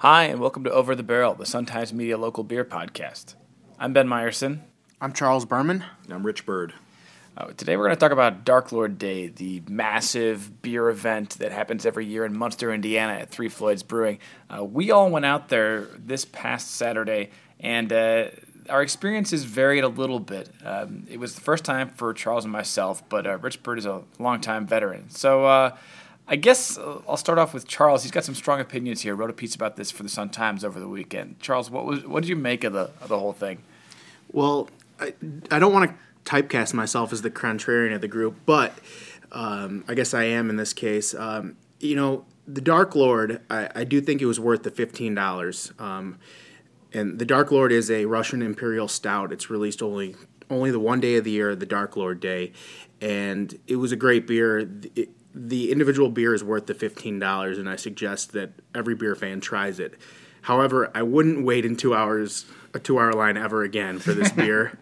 Hi, and welcome to Over the Barrel, the Sun Times Media local beer podcast. I'm Ben Meyerson. I'm Charles Berman. I'm Rich Bird. Uh, today we're going to talk about Dark Lord Day, the massive beer event that happens every year in Munster, Indiana at Three Floyds Brewing. Uh, we all went out there this past Saturday, and uh, our experiences varied a little bit. Um, it was the first time for Charles and myself, but uh, Rich Bird is a longtime veteran. So uh, I guess uh, I'll start off with Charles. He's got some strong opinions here. Wrote a piece about this for the Sun Times over the weekend. Charles, what was what did you make of the of the whole thing? Well, I, I don't want to typecast myself as the contrarian of the group, but um, I guess I am in this case. Um, you know, the Dark Lord, I, I, do think it was worth the fifteen dollars. Um, and the Dark Lord is a Russian Imperial Stout. It's released only only the one day of the year, the Dark Lord Day, and it was a great beer. It, the individual beer is worth the fifteen dollars, and I suggest that every beer fan tries it. However, I wouldn't wait in two hours a two hour line ever again for this beer,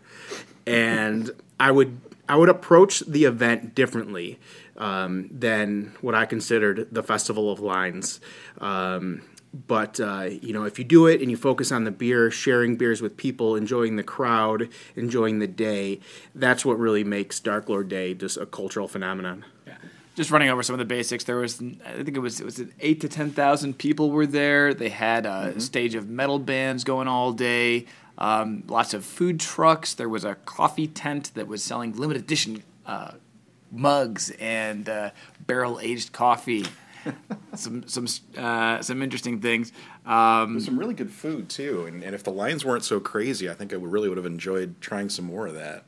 and I would I would approach the event differently um, than what I considered the Festival of Lines. Um, but uh, you know, if you do it and you focus on the beer, sharing beers with people, enjoying the crowd, enjoying the day, that's what really makes Dark Lord Day just a cultural phenomenon. Just running over some of the basics. There was, I think it was, it was eight to ten thousand people were there. They had a mm-hmm. stage of metal bands going all day. Um, lots of food trucks. There was a coffee tent that was selling limited edition uh, mugs and uh, barrel aged coffee. some some uh, some interesting things. Um, some really good food too, and, and if the lines weren't so crazy, I think I would really would have enjoyed trying some more of that.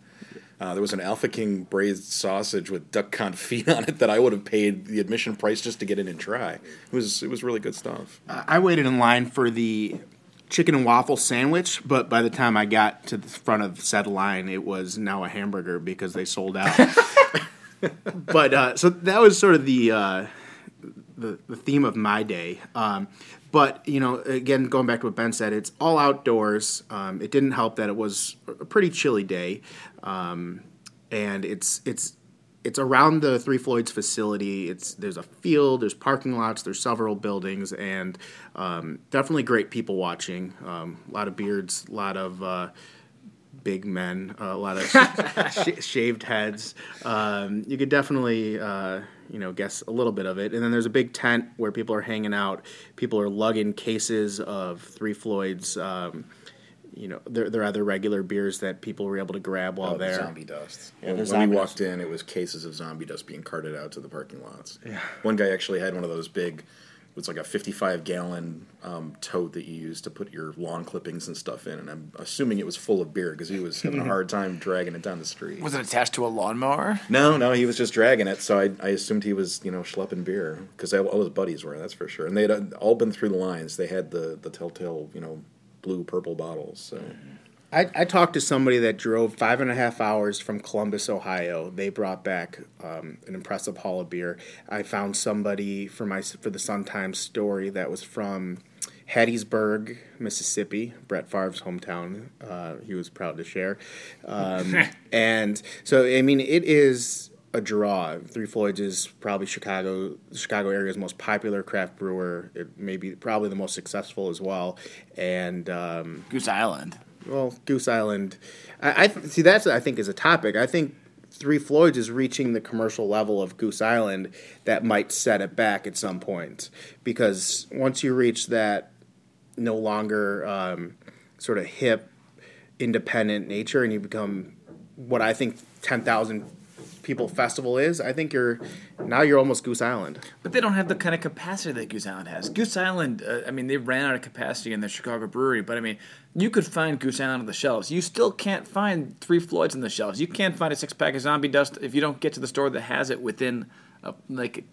Uh, there was an Alpha King braised sausage with duck confit on it that I would have paid the admission price just to get in and try. It was it was really good stuff. I waited in line for the chicken and waffle sandwich, but by the time I got to the front of said line, it was now a hamburger because they sold out. but uh, so that was sort of the, uh, the the theme of my day. Um, but you know, again, going back to what Ben said, it's all outdoors. Um, it didn't help that it was a pretty chilly day, um, and it's it's it's around the Three Floyds facility. It's there's a field, there's parking lots, there's several buildings, and um, definitely great people watching. Um, a lot of beards, a lot of uh, big men, uh, a lot of sh- shaved heads. Um, you could definitely uh, you know guess a little bit of it. And then there's a big tent where people are hanging out. People are lugging cases of Three Floyds um, you know, they're, they're either regular beers that people were able to grab while oh, there. Zombie dust. Yeah, when, when we walked in, it was cases of zombie dust being carted out to the parking lots. Yeah. One guy actually had one of those big, it was like a 55 gallon um, tote that you use to put your lawn clippings and stuff in, and I'm assuming it was full of beer because he was having a hard time dragging it down the street. Was it attached to a lawnmower? No, no, he was just dragging it. So I, I assumed he was, you know, schlepping beer because all his buddies were. That's for sure. And they'd all been through the lines. They had the the telltale, you know, blue purple bottles. So. I, I, talked to somebody that drove five and a half hours from Columbus, Ohio. They brought back um, an impressive haul of beer. I found somebody for my for the Sun Times story that was from Hattiesburg, Mississippi, Brett Favre's hometown. Uh, he was proud to share, um, and so I mean it is a draw. Three Floyds is probably Chicago, the Chicago area's most popular craft brewer. It may be probably the most successful as well. And um, Goose Island. Well, Goose Island. I, I see that's I think is a topic. I think Three Floyds is reaching the commercial level of Goose Island that might set it back at some point because once you reach that no longer um, sort of hip, independent nature, and you become what I think ten thousand people festival is, I think you're now you're almost Goose Island. But they don't have the kind of capacity that Goose Island has. Goose Island, uh, I mean, they ran out of capacity in the Chicago brewery, but I mean, you could find Goose Island on the shelves. You still can't find Three Floyds on the shelves. You can't find a six pack of Zombie Dust if you don't get to the store that has it within uh, like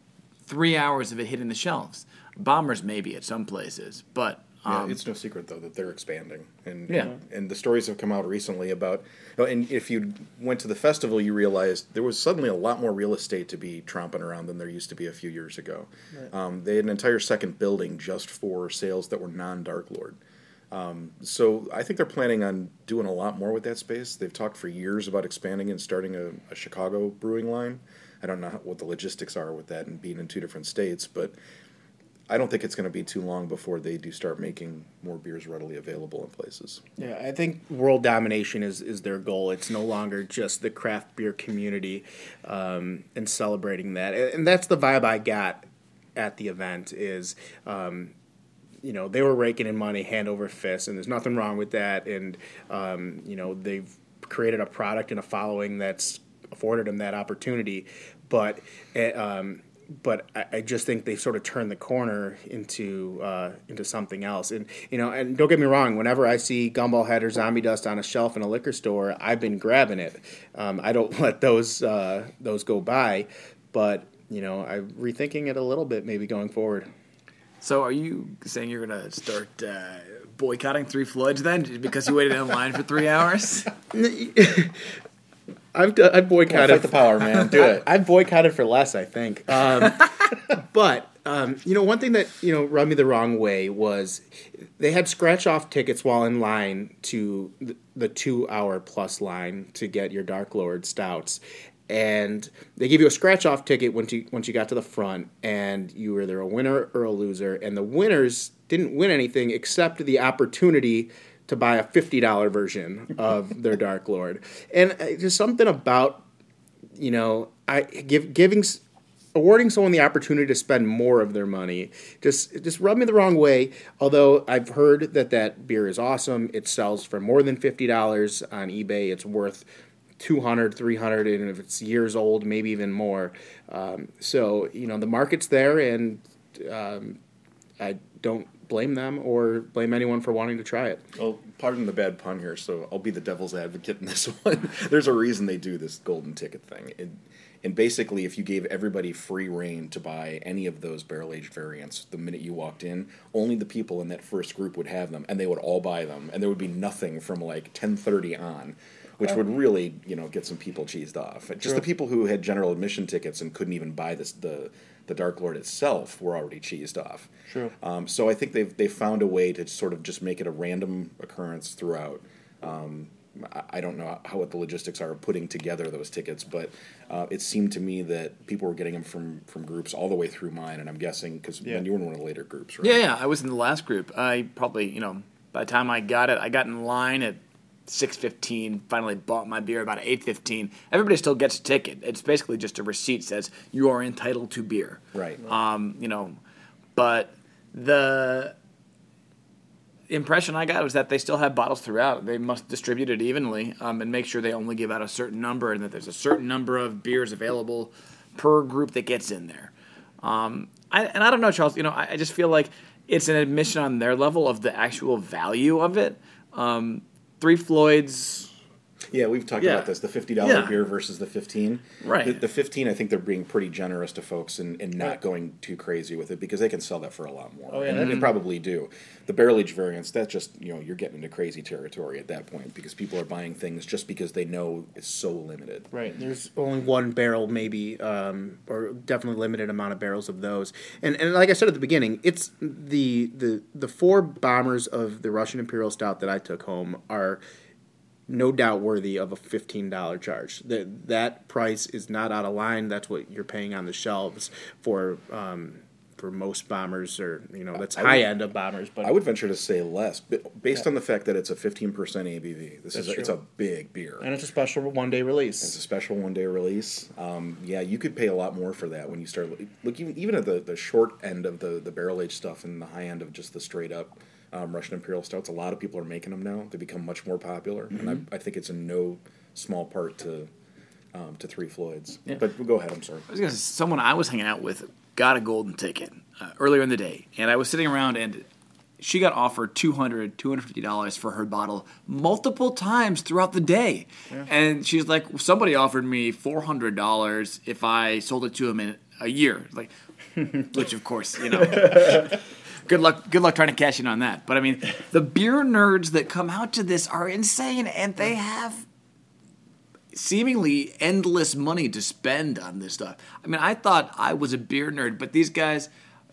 three hours of it hitting the shelves. Bombers maybe at some places, but yeah, um, it's no secret though that they're expanding, and yeah. and the stories have come out recently about. And if you went to the festival, you realized there was suddenly a lot more real estate to be tromping around than there used to be a few years ago. Right. Um, they had an entire second building just for sales that were non-Dark Lord. Um, so I think they're planning on doing a lot more with that space. They've talked for years about expanding and starting a, a Chicago brewing line. I don't know what the logistics are with that and being in two different states, but I don't think it's going to be too long before they do start making more beers readily available in places. Yeah, I think world domination is, is their goal. It's no longer just the craft beer community um, and celebrating that. And that's the vibe I got at the event is, um, you know, they were raking in money hand over fist, and there's nothing wrong with that. And, um, you know, they've created a product and a following that's afforded them that opportunity. But, eh, um, but I, I, just think they sort of turned the corner into uh, into something else. And you know, and don't get me wrong. Whenever I see Gumball Head or Zombie Dust on a shelf in a liquor store, I've been grabbing it. Um, I don't let those uh, those go by. But you know, I'm rethinking it a little bit, maybe going forward. So, are you saying you're going to start uh, boycotting Three Floyds then, because you waited in line for three hours? I've I've boycotted. Yeah, fight the power, man. Do it. I've boycotted for less, I think. Um, but um, you know, one thing that you know rubbed me the wrong way was they had scratch off tickets while in line to the, the two hour plus line to get your Dark Lord stouts, and they give you a scratch off ticket once you once you got to the front, and you were either a winner or a loser, and the winners didn't win anything except the opportunity to buy a fifty dollar version of their Dark Lord, and uh, just something about you know I give giving awarding someone the opportunity to spend more of their money just just rubbed me the wrong way. Although I've heard that that beer is awesome, it sells for more than fifty dollars on eBay. It's worth 200 300 and if it's years old maybe even more um, so you know the market's there and um, i don't blame them or blame anyone for wanting to try it. Well, pardon the bad pun here, so I'll be the devil's advocate in this one. There's a reason they do this golden ticket thing. It, and basically, if you gave everybody free reign to buy any of those barrel aged variants the minute you walked in, only the people in that first group would have them, and they would all buy them, and there would be nothing from like 10:30 on which would oh. really you know get some people cheesed off. Just True. the people who had general admission tickets and couldn't even buy this the the Dark Lord itself were already cheesed off. True. Um, so I think they've they found a way to sort of just make it a random occurrence throughout. Um, I, don't know how what the logistics are of putting together those tickets, but uh, it seemed to me that people were getting them from from groups all the way through mine, and I'm guessing because yeah. you were in one of the later groups, right? Yeah, yeah, I was in the last group. I probably you know by the time I got it, I got in line at six fifteen. Finally bought my beer about eight fifteen. Everybody still gets a ticket. It's basically just a receipt says you are entitled to beer. Right. Um, you know, but the impression I got was that they still have bottles throughout. They must distribute it evenly um, and make sure they only give out a certain number and that there's a certain number of beers available per group that gets in there. Um, I, and I don't know, Charles. You know, I, I, just feel like it's an admission on their level of the actual value of it. Three Floyds yeah, we've talked yeah. about this. The fifty dollar yeah. beer versus the fifteen. Right. The, the, fifteen, I think they're being pretty generous to folks and, and not right. going too crazy with it because they can sell that for a lot more. Oh yeah, and they probably do. The barrel age variants, that's just you know you're getting into crazy territory at that point because people are buying things just because they know it's so limited. Right. There's only one barrel, maybe, um, or definitely limited amount of barrels of those. And and like I said at the beginning, it's the the the four bombers of the Russian Imperial Stout that I took home are no doubt worthy of a $15 charge. That that price is not out of line. That's what you're paying on the shelves for um, for most bombers, or you know, that's high would, end of bombers. But I would venture to say less, based yeah. on the fact that it's a 15% ABV. This that's is a, it's a big beer, and it's a special one day release. It's a special one day release. Um, yeah, you could pay a lot more for that when you start look even, even at the, the short end of the the barrel aged stuff and the high end of just the straight up um, Russian Imperial Stouts. A lot of people are making them now. They become much more popular, mm-hmm. and I, I, think it's in no small part to um, to Three Floyds. Yeah. But go ahead. I'm sorry. I was gonna say, someone I was hanging out with got a golden ticket uh, earlier in the day, and I was sitting around and. She got offered $200, $250 for her bottle multiple times throughout the day. Yeah. And she's like, somebody offered me $400 if I sold it to him in a year. Like, which of course, you know, good luck good luck trying to cash in on that. But I mean, the beer nerds that come out to this are insane and they have seemingly endless money to spend on this stuff. I mean, I thought I was a beer nerd, but these guys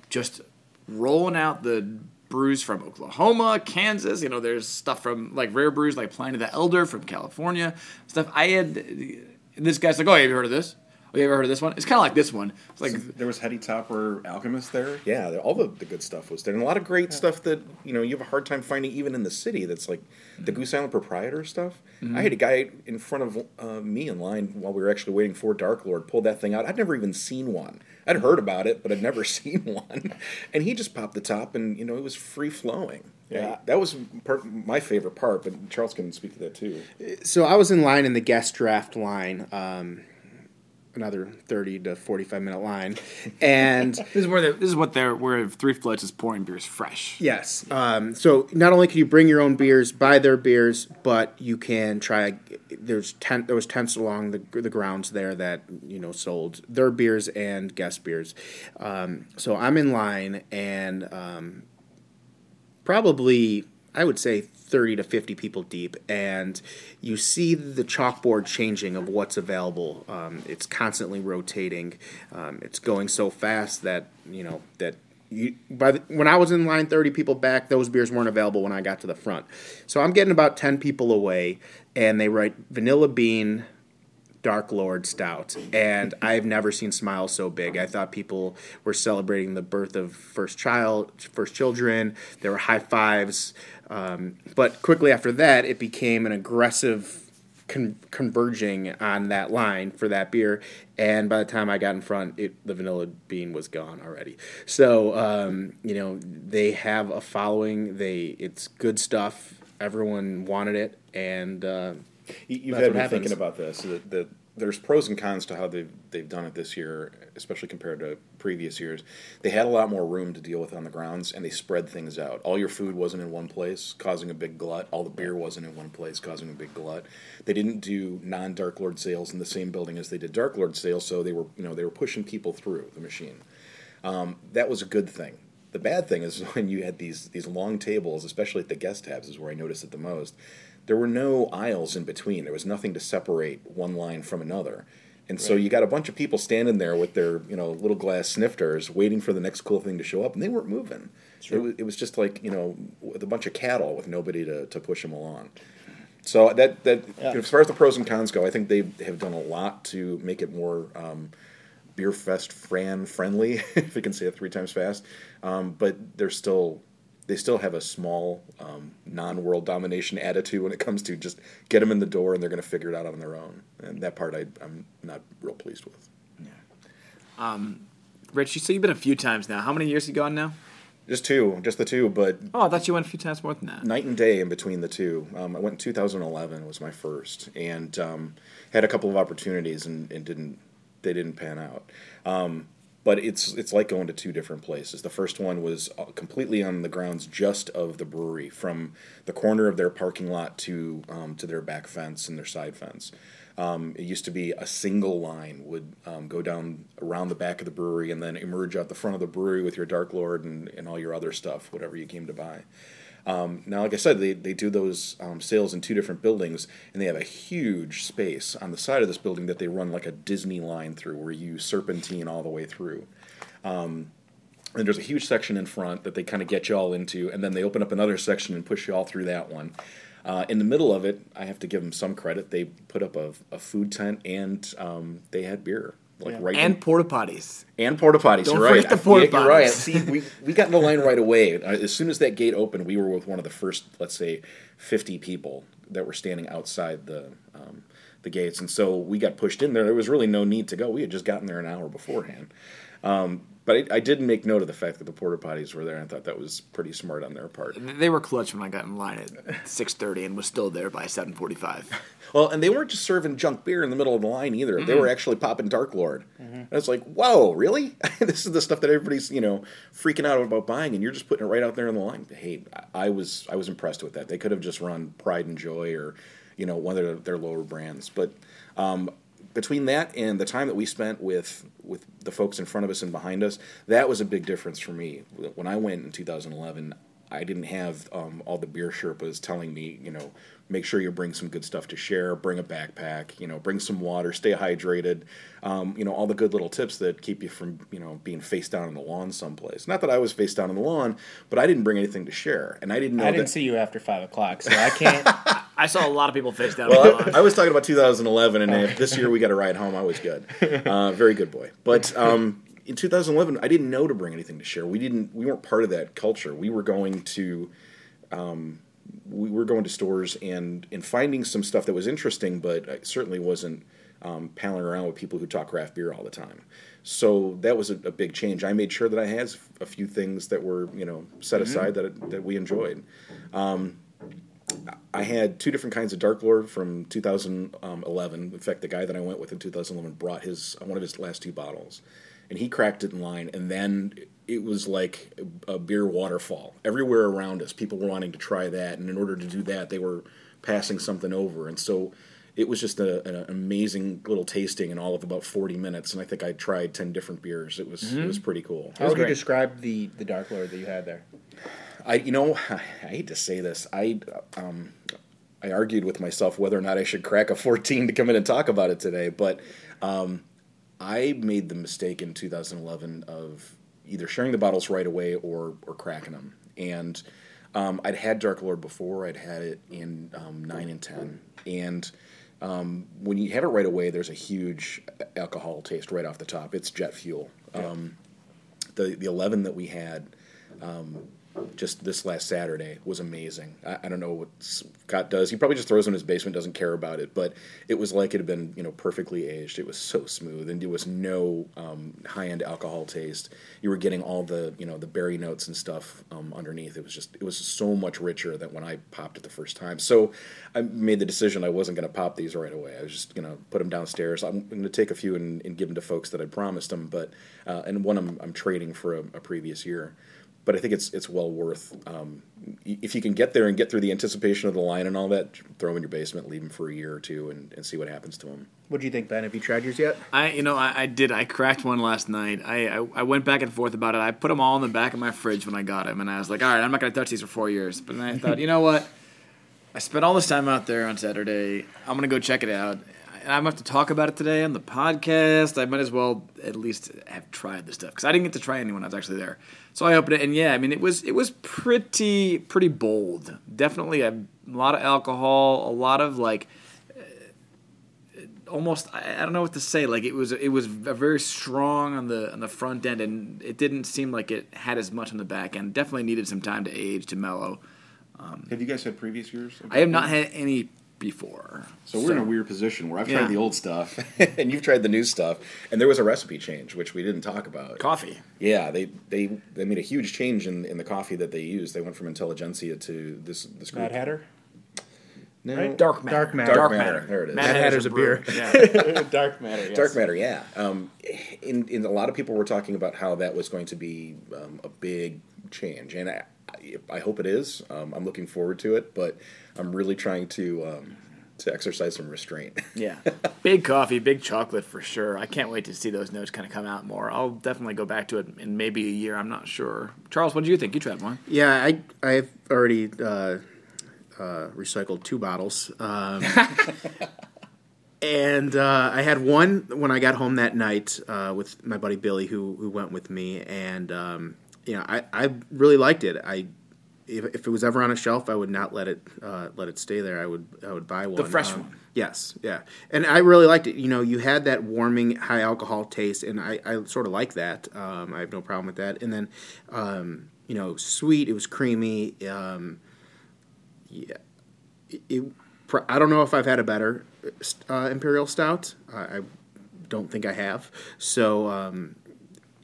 just rolling out the brews from Oklahoma, Kansas. You know, there's stuff from like rare brews like Pliny the Elder from California. Stuff I had. This guy's like, oh, have you heard of this? Have you ever heard of this one? It's kind of like this one. It's like there was Heady Topper Alchemist there. Yeah, all the, the good stuff was there, and a lot of great yeah. stuff that you know you have a hard time finding even in the city. That's like mm-hmm. the Goose Island proprietor stuff. Mm-hmm. I had a guy in front of uh, me in line while we were actually waiting for Dark Lord pull that thing out. I'd never even seen one. I'd heard about it, but I'd never seen one. And he just popped the top, and you know it was free flowing. Yeah, that was part, my favorite part. But Charles can speak to that too. So I was in line in the guest draft line. Um, another 30 to 45 minute line. And this is where this is what they're where Three Floyds is pouring beers fresh. Yes. Um, so not only can you bring your own beers buy their beers but you can try there's tent there was tents along the, the grounds there that you know sold their beers and guest beers. Um, so i'm in line and um, probably I would say 30 to 50 people deep, and you see the chalkboard changing of what's available. Um, it's constantly rotating. Um, it's going so fast that you know that you, by the, when I was in line 30 people back, those beers weren't available when I got to the front. So I'm getting about 10 people away, and they write vanilla bean, Dark Lord Stout, and I've never seen smiles so big. I thought people were celebrating the birth of first child, first children. There were high fives, um, but quickly after that, it became an aggressive con- converging on that line for that beer. And by the time I got in front, it, the vanilla bean was gone already. So um, you know they have a following. They it's good stuff. Everyone wanted it, and uh, you, have had me thinking about this. That, that there's pros and cons to how they've they've done it this year, especially compared to previous years. They had a lot more room to deal with on the grounds, and they spread things out. All your food wasn't in one place, causing a big glut. All the beer wasn't in one place, causing a big glut. They didn't do non Dark Lord sales in the same building as they did Dark Lord sales, so they were you know they were pushing people through the machine. Um, that was a good thing. The bad thing is when you had these these long tables, especially at the guest tabs, is where I noticed it the most there were no aisles in between. There was nothing to separate one line from another. And right. so you got a bunch of people standing there with their, you know, little glass snifters waiting for the next cool thing to show up, and they weren't moving. It was, it was just like, you know, with a bunch of cattle with nobody to, to push them along. So that that yeah. as far as the pros and cons go, I think they have done a lot to make it more um, beer fest fran friendly, if we can say it three times fast. Um, but there's still they still have a small um, non-world domination attitude when it comes to just get them in the door and they're going to figure it out on their own. And that part I, am not real pleased with. Yeah. Um, Rich, you say you've been a few times now. How many years have you gone now? Just two, just the two. But oh, I thought you went a few times more than that. Night and day in between the two. Um, I went in 2011 was my first, and um, had a couple of opportunities and, and didn't they didn't pan out. Um, but it's it's like going to two different places. The first one was uh, completely on the grounds just of the brewery, from the corner of their parking lot to um, to their back fence and their side fence. Um, it used to be a single line would um, go down around the back of the brewery and then emerge out the front of the brewery with your Dark Lord and, and all your other stuff, whatever you came to buy. Um, now, like I said, they, they do those um, sales in two different buildings, and they have a huge space on the side of this building that they run like a Disney line through, where you serpentine all the way through. Um, and there's a huge section in front that they kind of get you all into, and then they open up another section and push you all through that one. Uh, in the middle of it, I have to give them some credit. They put up a, a food tent and um, they had beer like yeah. right and porta potties and porta potties. Don't you're forget right. the porta potties. You're right. See, we we got in the line right away. As soon as that gate opened, we were with one of the first, let's say, fifty people that were standing outside the um, the gates, and so we got pushed in there. There was really no need to go. We had just gotten there an hour beforehand. Um, but I, I, did make note of the fact that the porta potties were there. and I thought that was pretty smart on their part. They were clutch when I got in line at six thirty and was still there by seven forty five. well, and they weren't just serving junk beer in the middle of the line either. Mm-hmm. They were actually popping Dark Lord. Mm-hmm. And it's like, whoa, really? this is the stuff that everybody's you know freaking out about buying, and you're just putting it right out there in the line. Hey, I was I was impressed with that. They could have just run Pride and Joy or you know one of their, their lower brands, but. Um, between that and the time that we spent with with the folks in front of us and behind us, that was a big difference for me. When I went in 2011, I didn't have um, all the beer Sherpas telling me, you know, make sure you bring some good stuff to share, bring a backpack, you know, bring some water, stay hydrated, um, you know, all the good little tips that keep you from, you know, being face down on the lawn someplace. Not that I was face down on the lawn, but I didn't bring anything to share, and I didn't know. I didn't that... see you after five o'clock, so I can't. I saw a lot of people face down. well, I, I, was talking about 2011, and if this year we got a ride home, I was good. Uh, very good boy. But um, in 2011, I didn't know to bring anything to share. We didn't. We weren't part of that culture. We were going to. Um, we were going to stores and and finding some stuff that was interesting, but I certainly wasn't um, palling around with people who talk craft beer all the time. So that was a, a, big change. I made sure that I had a few things that were you know set mm-hmm. aside that that we enjoyed. Um, I had two different kinds of Dark Lord from 2011. In fact, the guy that I went with in 2011 brought his one of his last two bottles, and he cracked it in line. And then it was like a beer waterfall everywhere around us. People were wanting to try that, and in order to do that, they were passing something over. And so it was just a, an amazing little tasting in all of about 40 minutes. And I think I tried 10 different beers. It was mm-hmm. it was pretty cool. How would you describe the the Dark Lord that you had there? I you know I hate to say this. I um, I argued with myself whether or not I should crack a 14 to come in and talk about it today, but um, I made the mistake in 2011 of either sharing the bottles right away or or cracking them. And um, I'd had Dark Lord before. I'd had it in um, nine and ten, and um, when you have it right away, there's a huge alcohol taste right off the top. It's jet fuel. Yeah. Um, the the eleven that we had um, just this last Saturday was amazing. I, I, don't know what Scott does. He probably just throws them in his basement, doesn't care about it. But it was like it had been, you know, perfectly aged. It was so smooth, and there was no um, high end alcohol taste. You were getting all the, you know, the berry notes and stuff um, underneath. It was just, it was so much richer than when I popped it the first time. So I made the decision I wasn't going to pop these right away. I was just going to put them downstairs. I'm going to take a few and, and, give them to folks that I promised them, but uh, and one I'm, I'm trading for a, a previous year but I think it's it's well worth um, if you can get there and get through the anticipation of the line and all that. Throw them in your basement, leave them for a year or two, and, and see what happens to them. What do you think, Ben? Have you tried yours yet? I you know I, I did. I cracked one last night. I, I, I went back and forth about it. I put them all in the back of my fridge when I got them, and I was like, all right, I'm not going to touch these for four years. But then I thought, you know what? I spent all this time out there on Saturday. I'm going to go check it out. I'm gonna have to talk about it today on the podcast. I might as well at least have tried the stuff because I didn't get to try any when I was actually there. So I opened it, and yeah, I mean it was it was pretty pretty bold. Definitely a lot of alcohol, a lot of like uh, almost I, don't know what to say. Like it was it was very strong on the on the front end, and it didn't seem like it had as much on the back end. Definitely needed some time to age to mellow. Um, have you guys had previous years? I have not had any before. So we're so, in a weird position where I've yeah. tried the old stuff and you've tried the new stuff, and there was a recipe change which we didn't talk about. Coffee. Yeah, they they they made a huge change in, in the coffee that they used. They went from Intelligentsia to this this group. Mad Hatter. No, right? dark matter. Dark matter. Dark, matter. There it is. Mad, Mad Hatter's, Hatter's a beer. Yeah. dark matter. Yes. Dark matter. Yeah. Um, in in a lot of people were talking about how that was going to be um, a big change, and I, I hope it is. Um, I'm looking forward to it, but I'm really trying to um, to exercise some restraint. yeah, big coffee, big chocolate for sure. I can't wait to see those notes kind of come out more. I'll definitely go back to it in maybe a year. I'm not sure. Charles, what do you think? You tried one? Yeah, I I've already uh, uh, recycled two bottles. Um, and uh, I had one when I got home that night uh, with my buddy Billy, who who went with me, and um, you know I, I really liked it. I if, if it was ever on a shelf, I would not let it uh, let it stay there. I would I would buy one. The fresh um, one. Yes, yeah, and I really liked it. You know, you had that warming, high alcohol taste, and I, I sort of like that. Um, I have no problem with that. And then, um, you know, sweet. It was creamy. Um, yeah, it, it, I don't know if I've had a better uh, imperial stout. I, I, don't think I have. So um,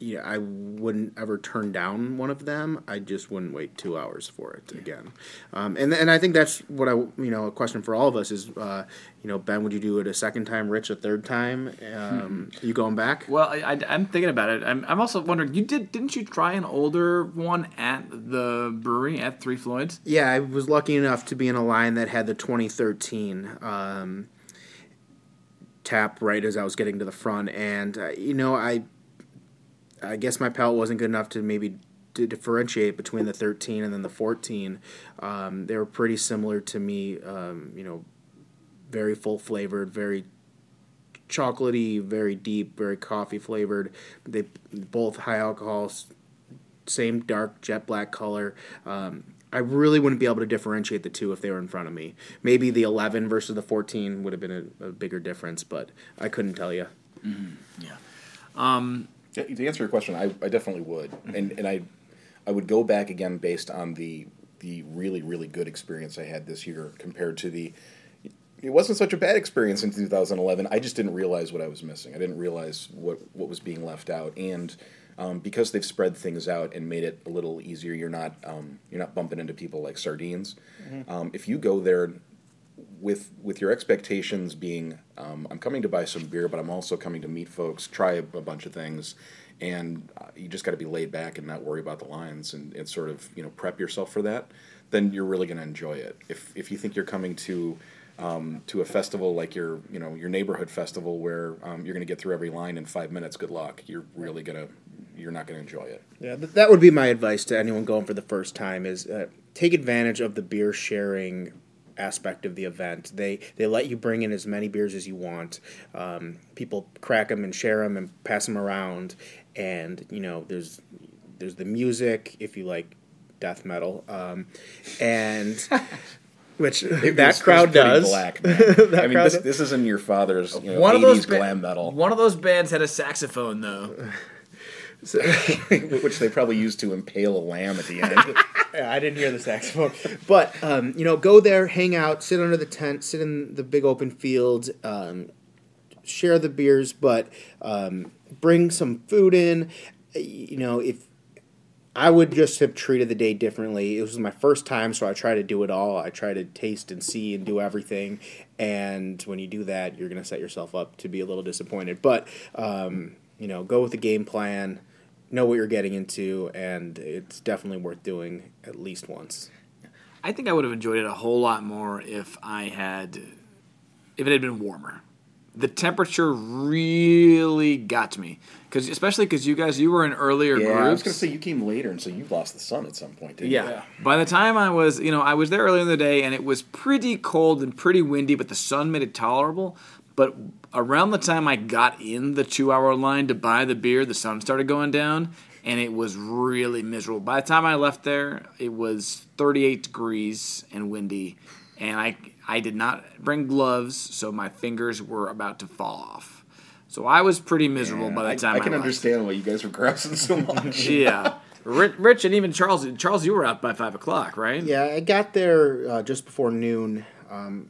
yeah, I wouldn't ever turn down one of them. I just wouldn't wait two hours for it yeah. again. Um, and and I think that's what I you know a question for all of us is uh, you know Ben, would you do it a second time, Rich a third time? Um, hmm. You going back? Well, I, am thinking about it. I'm, I'm also wondering. You did didn't you try an older one at the brewery at Three Floyds? Yeah, I was lucky enough to be in a line that had the 2013. Um, tap right as I was getting to the front, and uh, you know I I guess my palate wasn't good enough to maybe to differentiate between the 13 and then the 14. Um, they were pretty similar to me, um, you know, very full flavored, very chocolatey, very deep, very coffee flavored. They both high alcohol, same dark jet black color. Um, I really wouldn't be able to differentiate the two if they were in front of me. Maybe the 11 versus the 14 would have been a, a bigger difference, but I couldn't tell you. Yeah. Um, Yeah, to answer your question, I, I definitely would, and and I I would go back again based on the the really really good experience I had this year compared to the. It wasn't such a bad experience in 2011. I just didn't realize what I was missing. I didn't realize what what was being left out, and um, because they've spread things out and made it a little easier, you're not um, you're not bumping into people like sardines. Um, if you go there with with your expectations being um, I'm coming to buy some beer, but I'm also coming to meet folks, try a, a bunch of things, and uh, you just got to be laid back and not worry about the lines and, and sort of you know prep yourself for that. Then you're really going to enjoy it. If if you think you're coming to um, to a festival like your you know your neighborhood festival where um, you're going to get through every line in five minutes, good luck. You're really gonna you're not going to enjoy it. Yeah, th- that would be my advice to anyone going for the first time: is uh, take advantage of the beer sharing aspect of the event. They they let you bring in as many beers as you want. Um, people crack them and share them and pass them around, and you know there's there's the music if you like death metal, um, and which It that was- crowd pretty does. Black, man. I mean, this, this isn't your father's you know, one of 80s those ba- glam metal, One of those bands had a saxophone though. which they probably used to impale a lamb at the end. Yeah, I didn't hear the saxophone, but um, you know, go there, hang out, sit under the tent, sit in the big open field, um, share the beers, but um, bring some food in. You know, if I would just have treated the day differently. It was my first time, so I try to do it all. I try to taste and see and do everything. And when you do that, you're going to set yourself up to be a little disappointed. But um, you know, go with the game plan, know what you're getting into, and it's definitely worth doing at least once. I think I would have enjoyed it a whole lot more if I had, if it had been warmer. The temperature really got to me, because especially because you guys you were in earlier yeah, groups. I was going to say you came later, and so you lost the sun at some point, didn't Yeah. you? By the time I was, you know, I was there earlier in the day and it was pretty cold and pretty windy, but the sun made it tolerable. But around the time I got in the two hour line to buy the beer, the sun started going down and it was really miserable. By the time I left there, it was 38 degrees and windy. And I, I did not bring gloves, so my fingers were about to fall off. So I was pretty miserable by the time I, I can left. understand why you guys were grousing so much. Yeah. Rich, Rich and even Charles. Charles, you were out by five o'clock, right? Yeah, I got there uh, just before noon, um,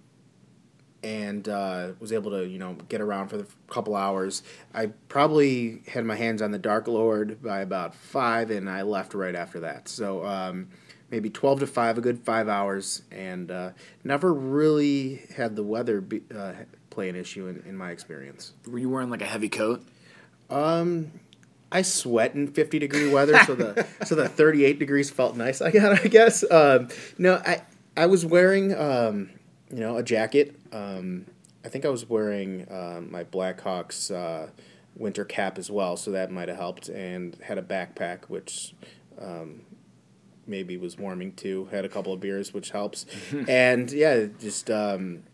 and uh, was able to you know get around for a couple hours. I probably had my hands on the Dark Lord by about five, and I left right after that. So um, maybe twelve to five, a good five hours, and uh, never really had the weather be, uh, play an issue in, in my experience. Were you wearing like a heavy coat? I sweat in 50 degree weather, so the so the 38 degrees felt nice. I got, I guess. Um, no, I I was wearing um, you know a jacket. Um, I think I was wearing um, my Blackhawks uh, winter cap as well, so that might have helped. And had a backpack, which um, maybe was warming too. Had a couple of beers, which helps. and yeah, just um,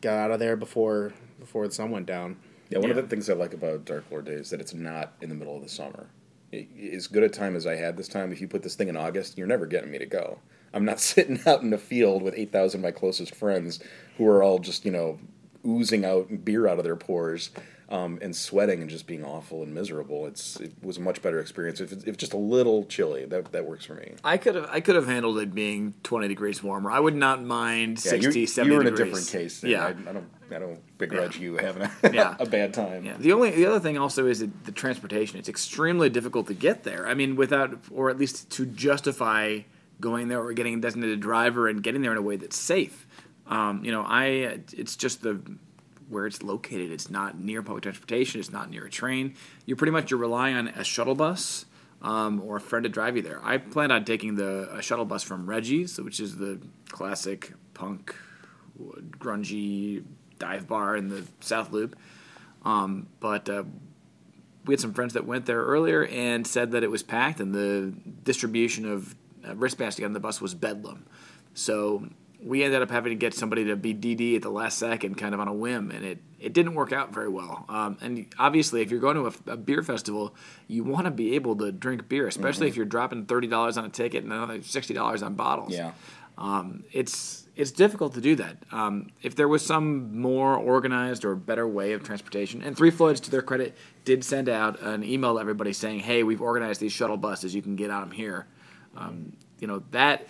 got out of there before before the sun went down. Yeah, one Yeah. of the things I like about Dark Lord Day is that it's not in the middle of the summer. I- As good a time as I had this time, if you put this thing in August, you're never getting me to go. I'm not sitting out in the field with 8,000 of my closest friends who are all just, you know, oozing out beer out of their pores um, and sweating and just being awful and miserable. It's It was a much better experience. If it's, if just a little chilly, that, that works for me. I could have I could have handled it being twenty degrees warmer. I would not mind Yeah, 60, you're, 70 you're in a different case. There. Yeah. I, I don't. I don't begrudge you having a, Yeah. a bad time. Yeah. The only the other thing also is that the transportation. It's extremely difficult to get there. I mean, without or at least to justify going there or getting a designated driver and getting there in a way that's safe. Um, you know, I it's just the where it's located. It's not near public transportation. It's not near a train. You're pretty much you're relying on a shuttle bus um, or a friend to drive you there. I plan on taking the a shuttle bus from Reggie's, which is the classic punk, grungy dive bar in the South Loop. Um, but uh, we had some friends that went there earlier and said that it was packed and the distribution of wristbands to get on the bus was bedlam. So we ended up having to get somebody to be DD at the last second, kind of on a whim, and it, it didn't work out very well. Um, and obviously, if you're going to a, a beer festival, you want to be able to drink beer, especially if you're dropping thirty dollars on a ticket and another sixty dollars on bottles. Yeah. Um, it's it's difficult to do that. Um, if there was some more organized or better way of transportation, and Three Floyds, to their credit, did send out an email to everybody saying, "Hey, we've organized these shuttle buses. You can get on them here." Um, you know that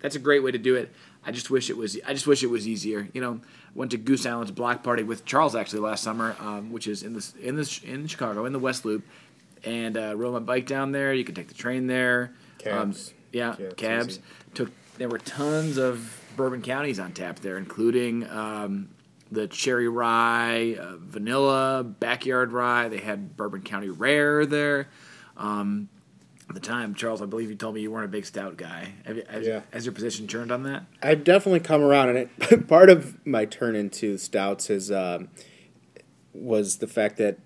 that's a great way to do it. I just wish it was. I just wish it was easier. You know, went to Goose Island's block party with Charles actually last summer, um, which is in this in this in Chicago in the West Loop, and uh, rode my bike down there. You could take the train there. Um, Cabs. yeah, Yeah, cabs. Took there were tons of bourbon counties on tap there, including um, the cherry rye, uh, vanilla, backyard rye. They had bourbon county rare there. Um, the time, Charles, I believe you told me you weren't a big stout guy. Have you, has, Yeah. has your position turned on that? I've definitely come around, and it part of my turn into stouts is um, was the fact that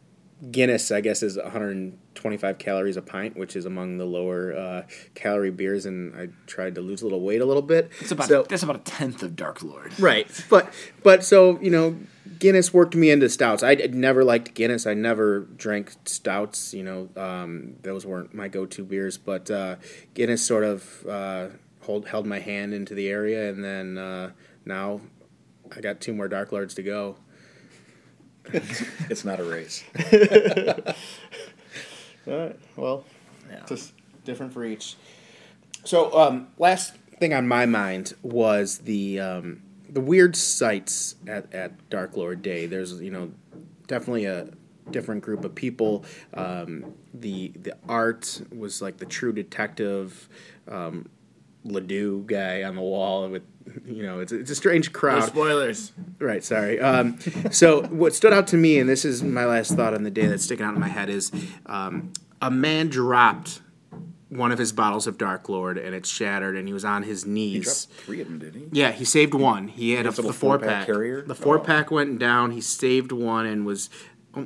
Guinness, I guess, is 125 calories a pint, which is among the lower uh, calorie beers, and I tried to lose a little weight a little bit. It's about So- that's about a tenth of Dark Lord. Right, but but so you know, Guinness worked me into stouts. I never liked Guinness. I never drank stouts. You know, um, those weren't my go-to beers. But uh, Guinness sort of uh, hold, held my hand into the area, and then uh, now I got two more Dark Lords to go. It's not a race. All right. Well, Yeah. just different for each. So, um, last thing on my mind was the um, the weird sights at, at Dark Lord Day. There's you know definitely a different group of people. Um, the the art was like the True Detective. Um, Ledoux guy on the wall with you know it's it's a strange crowd. spoilers. Right, sorry. Um, so what stood out to me, and this is my last thought on the day that's sticking out in my head, is um, a man dropped one of his bottles of Dark Lord, and it shattered, and he was on his He knees. dropped three of them, did he? Yeah, he saved one. He had a, the four four-pack pack carrier? The four Oh. pack went down. He saved one and was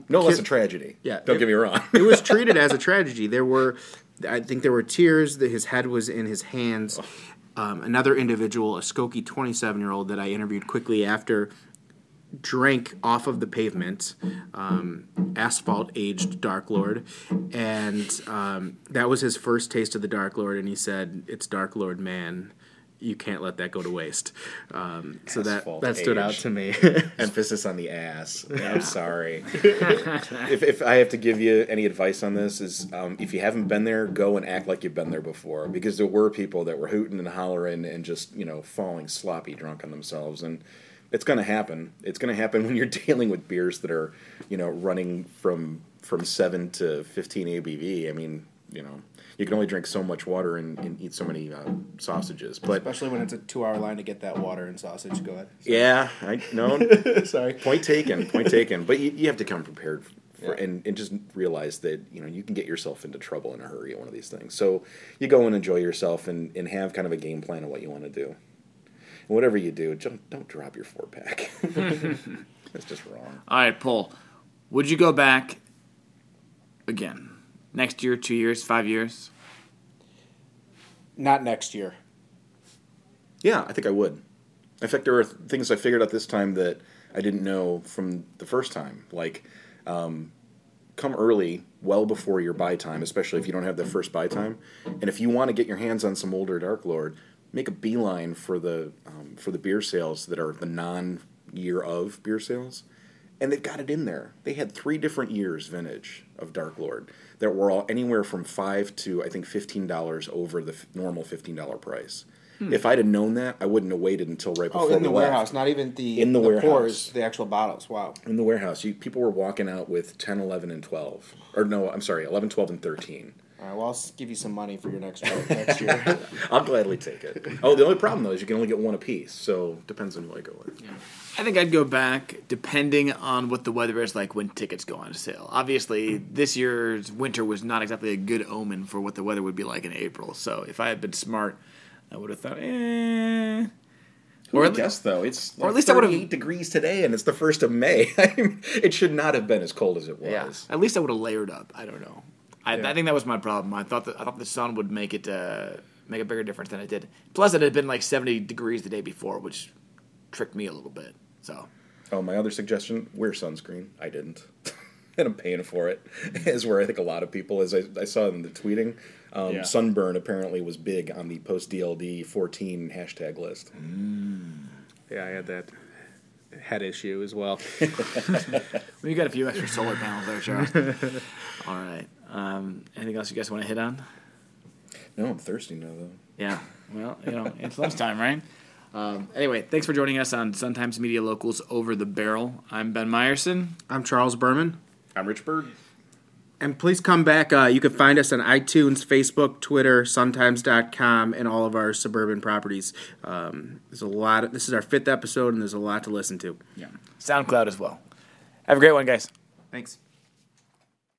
No less a tragedy. Yeah, Don't it- get me wrong. it was treated as a tragedy. There were, I think, there were tears. That his head was in his hands. Um, another individual, a Skokie 27 year old that I interviewed quickly after, drank off of the pavement, um, asphalt aged Dark Lord, and um, that was his first taste of the Dark Lord. And he said, "It's Dark Lord, man." You can't let that go to waste. Um, so that that stood out to me. Emphasis on the ass. I'm sorry. if, if I have to give you any advice on this, is um, if you haven't been there, go and act like you've been there before, because there were people that were hooting and hollering and just you know falling sloppy drunk on themselves, and it's going to happen. It's going to happen when you're dealing with beers that are you know running from from seven to fifteen ABV. I mean, you know. You can only drink so much water and, and eat so many uh, sausages, but Especially when it's a two hour line to get that water and sausage. Go ahead. yeah, I know. Sorry. Point taken. Point taken. But you, you have to come prepared for, and, and just realize that you know you can get yourself into trouble in a hurry at one of these things. So you go and enjoy yourself and, and have kind of a game plan of what you want to do. And whatever you do, don't, don't drop your four pack. That's just wrong. All right, Paul. Would you go back again next year, two years, five years? Not next year. Yeah, I think I would. In fact, there are things I figured out this time that I didn't know from the first time. Like, um, come early, well before your buy time, especially if you don't have the first buy time. And if you want to get your hands on some older Dark Lord, make a beeline for the um, for the beer sales that are the non year of beer sales. And they've got it in there. They had three different years vintage of Dark Lord that were all anywhere from five to I think fifteen dollars over the f- normal fifteen dollar price. Hmm. If I'd have known that, I wouldn't have waited until right before Oh, in we the left. warehouse, not even the In the warehouse. pours, the actual bottles. Wow. In the warehouse, you, people were walking out with 10, 11, and 12. Or no, I'm sorry, 11, 12, and 13. All right, well, I'll give you some money for your next trip next year. I'll gladly take it. Oh, the only problem, though, is you can only get one a piece, So depends on who I go with. I think I'd go back depending on what the weather is like when tickets go on sale. Obviously, this year's winter was not exactly a good omen for what the weather would be like in April. So if I had been smart, I would have thought, eh. Who Or would at le- though? It's or at least I would've- eight degrees today, and it's the 1st of May. It should not have been as cold as it was. Yeah. At least I would have layered up. I don't know. I, Yeah. I think that was my problem. I thought that I thought the sun would make it uh, make a bigger difference than it did. Plus, it had been like 70 degrees the day before, which tricked me a little bit. So, Oh, my other suggestion: wear sunscreen. I didn't, and I'm paying for it. Is where I think a lot of people, as I, I saw in the tweeting, um, Yeah. sunburn apparently was big on the post DLD 14 hashtag list. Yeah, I had that head issue as well. we got a few extra solar panels there, Charles. All right. Um, anything else you guys want to hit on? No, I'm thirsty now though. Yeah. Well, you know, it's lunchtime, right? Um, anyway, thanks for joining us on Sun Times Media Locals Over the Barrel. I'm Ben Meyerson. I'm Charles Berman. I'm Rich Bird. And please come back. Uh, you can find us on iTunes, Facebook, Twitter, suntimes.com, and all of our suburban properties. Um, there's a lot. Of, this is our fifth episode, and there's a lot to listen to. Yeah. SoundCloud as well. Have a great one, guys. Thanks.